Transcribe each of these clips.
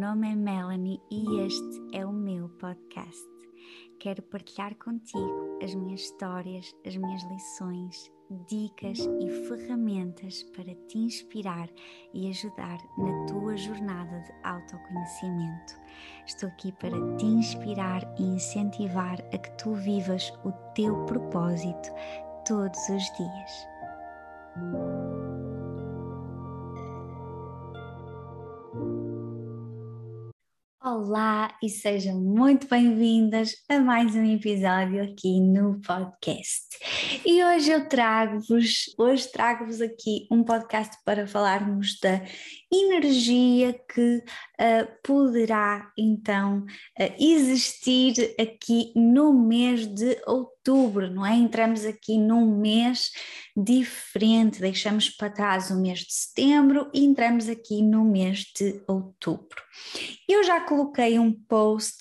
nome é Melanie e este é o meu podcast. Quero partilhar contigo as minhas histórias, as minhas lições, dicas e ferramentas para te inspirar e ajudar na tua jornada de autoconhecimento. Estou aqui para te inspirar e incentivar a que tu vivas o teu propósito todos os dias. Olá e sejam muito bem-vindas a mais um episódio aqui no podcast. E hoje eu trago-vos, hoje trago-vos aqui um podcast para falarmos da energia que uh, poderá então uh, existir aqui no mês de outubro, não é? Entramos aqui num mês diferente, deixamos para trás o mês de setembro e entramos aqui no mês de outubro. Eu já coloquei um post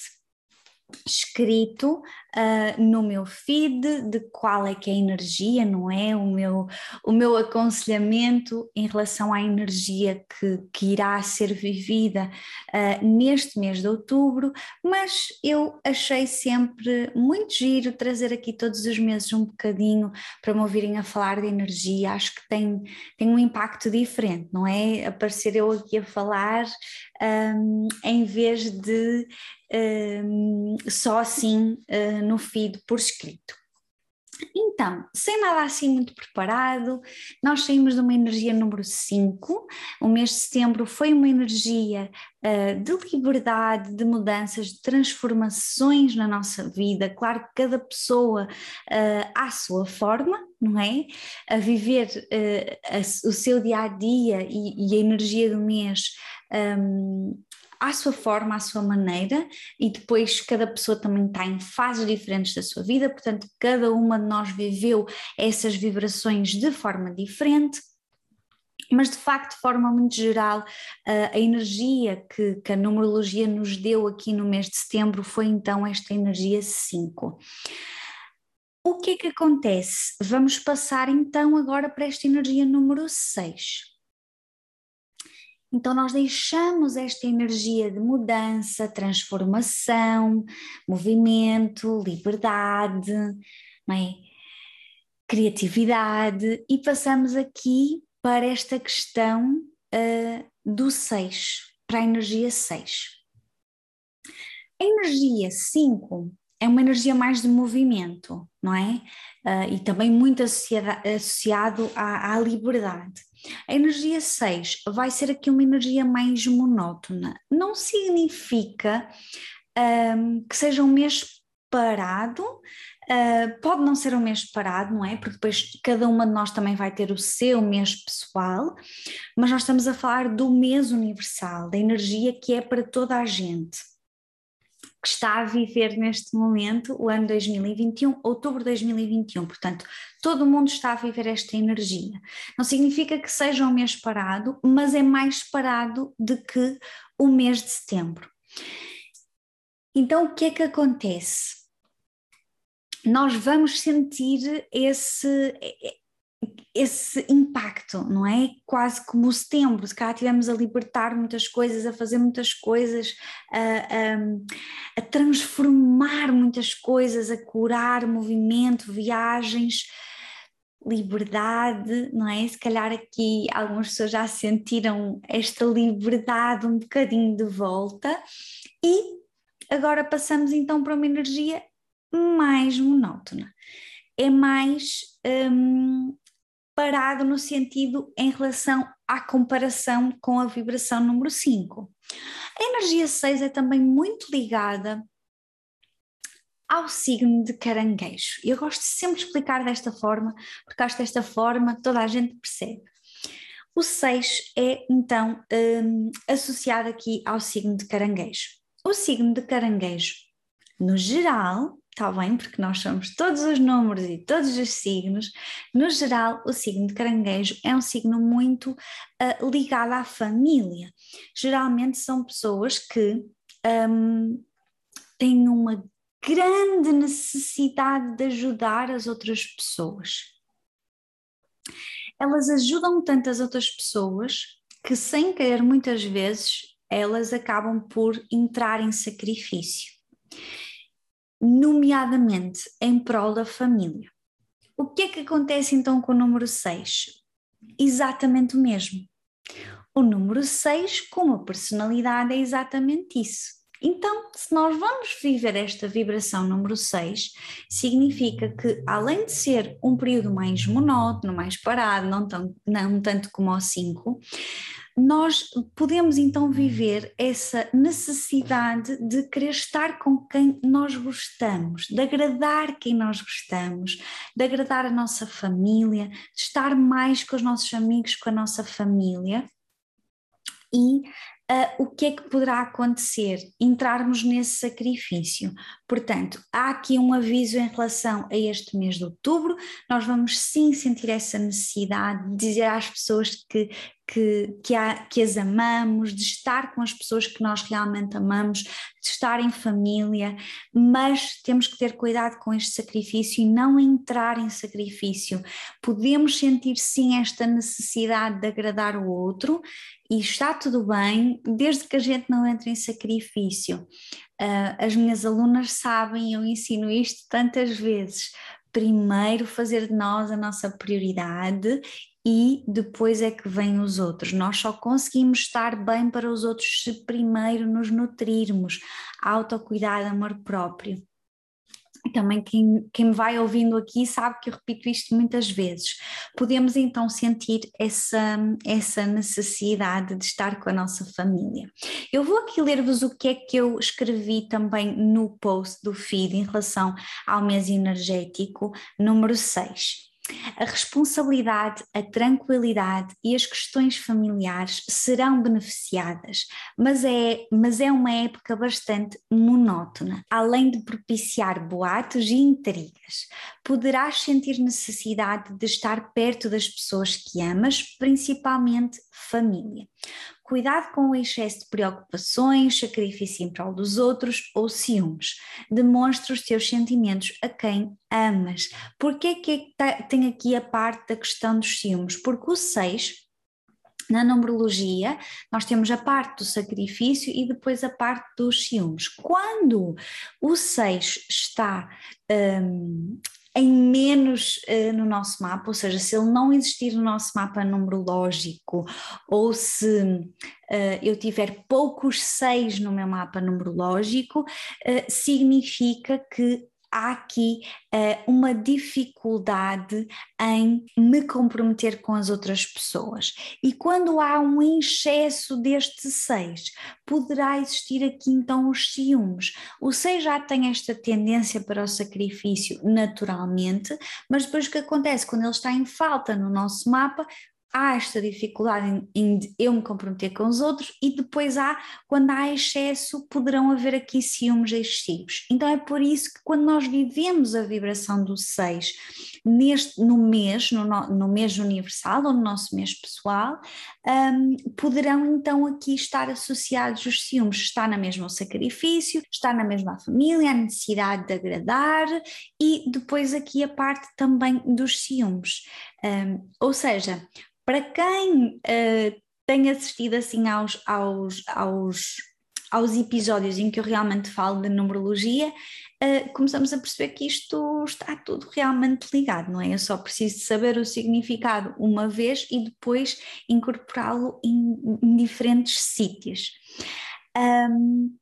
escrito uh, no meu feed de qual é que é a energia, não é? O meu, o meu aconselhamento em relação à energia que, que irá ser vivida uh, neste mês de outubro, mas eu achei sempre muito giro trazer aqui todos os meses um bocadinho para me ouvirem a falar de energia, acho que tem, tem um impacto diferente, não é? Aparecer eu aqui a falar um, em vez de um, só assim no feed por escrito. Então, sem nada assim muito preparado, nós saímos de uma energia número 5. O mês de setembro foi uma energia uh, de liberdade, de mudanças, de transformações na nossa vida. Claro que cada pessoa uh, à sua forma, não é? A viver uh, a, o seu dia a dia e, e a energia do mês. Um, à sua forma, à sua maneira, e depois cada pessoa também está em fases diferentes da sua vida, portanto, cada uma de nós viveu essas vibrações de forma diferente. Mas de facto, de forma muito geral, a energia que, que a numerologia nos deu aqui no mês de setembro foi então esta energia 5. O que é que acontece? Vamos passar então agora para esta energia número 6. Então, nós deixamos esta energia de mudança, transformação, movimento, liberdade, é? criatividade e passamos aqui para esta questão uh, do 6, para a energia 6. A energia 5 é uma energia mais de movimento, não é? Uh, e também muito associado à, à, liberdade. A energia 6 vai ser aqui uma energia mais monótona. Não significa um, que seja um mês parado, uh, pode não ser um mês parado, não é? Porque depois cada uma de nós também vai ter o seu mês pessoal, mas nós estamos a falar do mês universal, da energia que é para toda a gente que está a viver neste momento o ano 2021, outubro de 2021. Portanto, todo mundo está a viver esta energia. Não significa que seja um mês parado, mas é mais parado do que o mês de setembro. Então, o que é que acontece? Nós vamos sentir esse, esse impacto, não é? Quase como setembro, se cá tivemos a libertar muitas coisas, a fazer muitas coisas, a, a, a, transformar muitas coisas, a curar movimento, viagens, liberdade, não é? Se calhar aqui algumas pessoas já sentiram esta liberdade um bocadinho de volta e agora passamos então para uma energia mais monótona. É mais hum, parado no sentido em relação à comparação com a vibração número 5. A energia 6 é também muito ligada ao signo de caranguejo. Eu gosto sempre de explicar desta forma, porque acho que desta forma toda a gente percebe. O 6 é então um, associado aqui ao signo de caranguejo. O signo de caranguejo, no geral, está bem? Porque nós somos todos os números e todos os signos. No geral, o signo de caranguejo é um signo muito uh, ligado à família. Geralmente são pessoas que um, têm uma grande necessidade de ajudar as outras pessoas. Elas ajudam tanto as outras pessoas que, sem querer, muitas vezes elas acabam por entrar em sacrifício, nomeadamente em prol da família. O que é que acontece então com o número 6? Exatamente o mesmo. O número 6, como a personalidade, é exatamente isso. Então, se nós vamos viver esta vibração número 6, significa que, além de ser um período mais monótono, mais parado, não, tão, não tanto como o 5, nós podemos então viver essa necessidade de querer estar com quem nós gostamos, de agradar quem nós gostamos, de agradar a nossa família, de estar mais com os nossos amigos, com a nossa família. E uh, o que é que poderá acontecer? Entrarmos nesse sacrifício. Portanto, há aqui um aviso em relação a este mês de outubro, nós vamos sim sentir essa necessidade de dizer às pessoas que, que, que, há, que, as amamos, de estar com as pessoas que nós realmente amamos, de estar em família, mas temos que ter cuidado com este sacrifício e não entrar em sacrifício. Podemos sentir sim esta necessidade de agradar o outro e está tudo bem, desde que a gente não entre em sacrifício. Uh, as minhas alunas sabem, eu ensino isto tantas vezes. Primeiro, fazer de nós a nossa prioridade e depois é que vêm os outros. Nós só conseguimos estar bem para os outros se primeiro nos nutrirmos. Autocuidado, amor próprio também quem, quem me vai ouvindo aqui sabe que eu repito isto muitas vezes. Podemos então sentir essa, essa necessidade de estar com a nossa família. Eu vou aqui ler-vos o que é que eu escrevi também no post do feed em relação ao mês energético número 6. A responsabilidade, a tranquilidade e as questões familiares serão beneficiadas, mas é, mas é uma época bastante monótona. Além de propiciar boatos e intrigas, poderás sentir necessidade de estar perto das pessoas que amas, principalmente família. Cuidado com o excesso de preocupações, sacrifício em prol dos outros ou ciúmes. Demonstra os teus sentimentos a quem amas. Por que é que tem aqui a parte da questão dos ciúmes? Porque o 6 na numerologia, nós temos a parte do sacrifício e depois a parte dos ciúmes. Quando o 6 está um, em menos uh, no nosso mapa, ou seja, se ele não existir no nosso mapa numerológico, ou se uh, eu tiver poucos seis no meu mapa numerológico, uh, significa que há aqui uh, uma dificuldade em me comprometer com as outras pessoas. E quando há um excesso deste seis, poderá existir aqui então os ciúmes. O seis já tem esta tendência para o sacrifício naturalmente, mas depois o que acontece quando ele está em falta no nosso mapa, há esta dificuldade em, em, eu me comprometer com os outros e depois há, quando há excesso, poderão haver aqui ciúmes excessivos. Então é por isso que quando nós vivemos a vibração do 6 neste, no mês, no, no mês universal ou no nosso mês pessoal, um, poderão então aqui estar associados os ciúmes, está na mesma o sacrifício, está na mesma família, a necessidade de agradar e depois aqui a parte também dos ciúmes. Um, ou seja, para quem uh, tem assistido assim aos, aos, aos, aos episódios em que eu realmente falo de numerologia, uh, começamos a perceber que isto está tudo realmente ligado, não é? Eu só preciso saber o significado uma vez e depois incorporá-lo em, em, diferentes sítios. Um,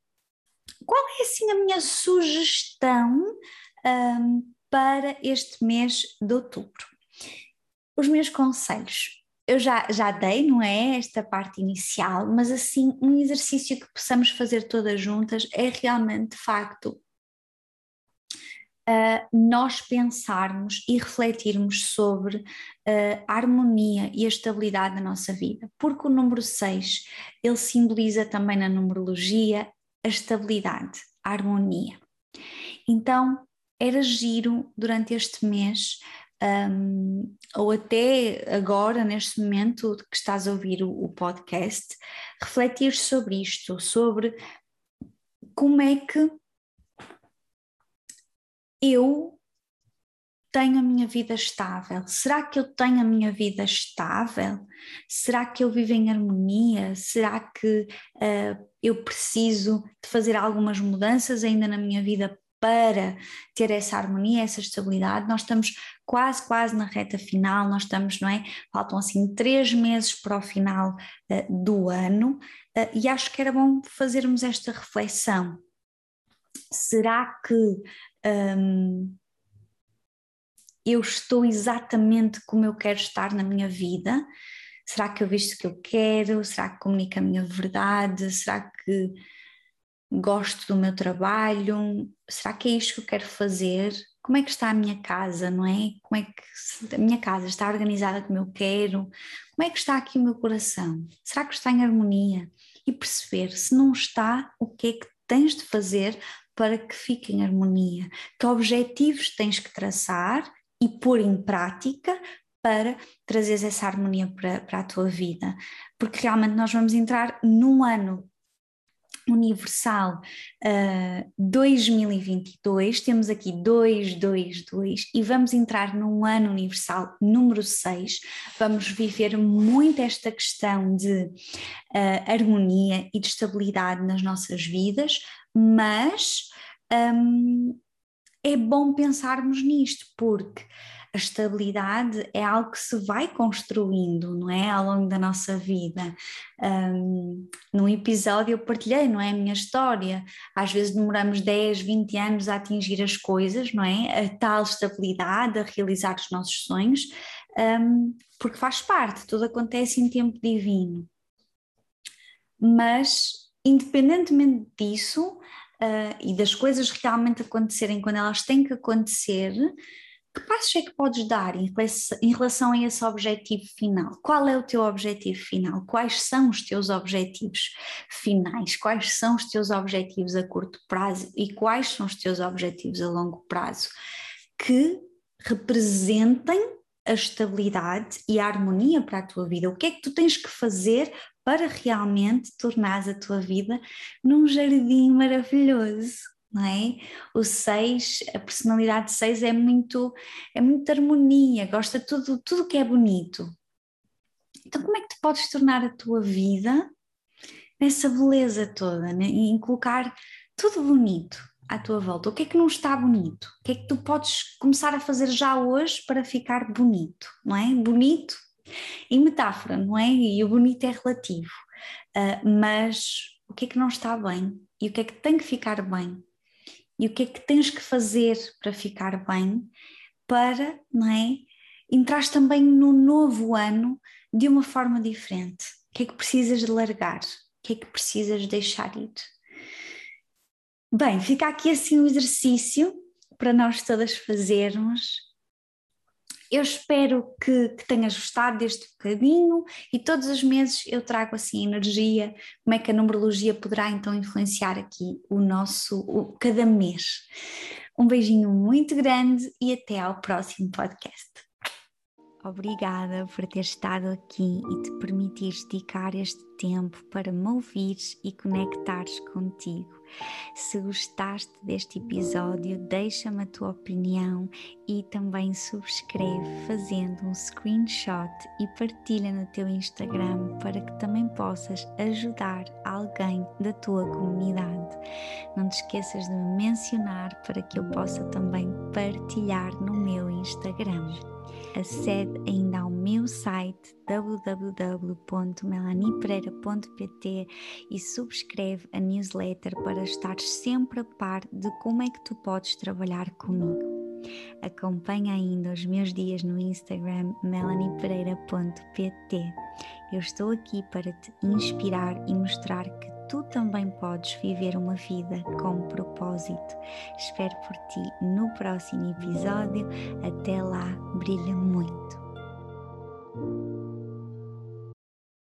qual é assim a minha sugestão um, para este mês de outubro? Os meus conselhos eu já, já dei, não é? Esta parte inicial, mas assim, um exercício que possamos fazer todas juntas é realmente, de facto, uh, nós pensarmos e refletirmos sobre uh, a harmonia e a estabilidade da nossa vida, porque o número 6, ele simboliza também na numerologia a estabilidade, a harmonia. Então, era giro durante este mês um, ou até agora, neste momento que estás a ouvir o, o podcast, refletir sobre isto, sobre como é que eu tenho a minha vida estável? Será que eu tenho a minha vida estável? Será que eu vivo em harmonia? Será que uh, eu preciso de fazer algumas mudanças ainda na minha vida para ter essa harmonia, essa estabilidade? Nós estamos quase, quase na reta final, nós estamos, não é? Faltam assim três meses para o final uh, do ano uh, e acho que era bom fazermos esta reflexão. Será que. Um, eu estou exatamente como eu quero estar na minha vida? Será que eu visto o que eu quero? Será que comunico a minha verdade? Será que gosto do meu trabalho? Será que é isto que eu quero fazer? Como é que está a minha casa, não é? Como é que a minha casa está organizada como eu quero? Como é que está aqui o meu coração? Será que está em harmonia? E perceber se não está, o que é que tens de fazer para que fique em harmonia? Que objetivos tens que traçar e pôr em prática para trazeres essa harmonia para, para a tua vida, porque realmente nós vamos entrar num ano universal uh, 2022, temos aqui 222 e vamos entrar num ano universal número 6, vamos viver muito esta questão de uh, harmonia e de estabilidade nas nossas vidas, mas um, é bom pensarmos nisto, porque a estabilidade é algo que se vai construindo, não é? Ao longo da nossa vida. Um, num episódio eu partilhei, não é? A minha história. Às vezes demoramos 10, 20 anos a atingir as coisas, não é? A tal estabilidade, a realizar os nossos sonhos, um, porque faz parte, tudo acontece em tempo divino. Mas, independentemente disso, uh, e das coisas realmente acontecerem quando elas têm que acontecer, que passos é que podes dar em em relação a esse objetivo final? Qual é o teu objetivo final? Quais são os teus objetivos finais? Quais são os teus objetivos a curto prazo e quais são os teus objetivos a longo prazo? Que representem a estabilidade e a harmonia para a tua vida. O que é que tu tens que fazer para realmente tornares a tua vida num jardim maravilhoso? Não é? O 6, a personalidade 6 é muito, é muita harmonia, gosta de tudo, tudo que é bonito. Então, como é que tu podes tornar a tua vida nessa beleza toda, né? em colocar tudo bonito? À tua volta? O que é que não está bonito? O que é que tu podes começar a fazer já hoje para ficar bonito, não é? Bonito em metáfora, não é? E o bonito é relativo, uh, mas o que é que não está bem? E o que é que tem que ficar bem? E o que é que tens que fazer para ficar bem para, não é? Entrar também no novo ano de uma forma diferente. O que é que precisas de largar? O que é que precisas de deixar ir? Bem, fica aqui assim um exercício para nós todas fazermos. Eu espero que, que tenhas gostado deste bocadinho e todos os meses eu trago assim energia, como é que a numerologia poderá então influenciar aqui o nosso, o, cada mês. Um beijinho muito grande e até ao próximo podcast. Obrigada por ter estado aqui e te permitir dedicar este tempo para me ouvires e conectares contigo. Se gostaste deste episódio, deixa-me a tua opinião e também subscreve fazendo um screenshot e partilha no teu Instagram para que também possas ajudar alguém da tua comunidade. Não te esqueças de me mencionar para que eu possa também partilhar no meu Instagram acede ainda ao meu site www.melanipereira.pt e subscreve a newsletter para estar sempre a par de como é que tu podes trabalhar comigo. Acompanha ainda os meus dias no Instagram melaniepereira.pt. Eu estou aqui para te inspirar e mostrar que tu também podes viver uma vida com propósito. Espero por ti no próximo episódio. Até lá, brilha muito.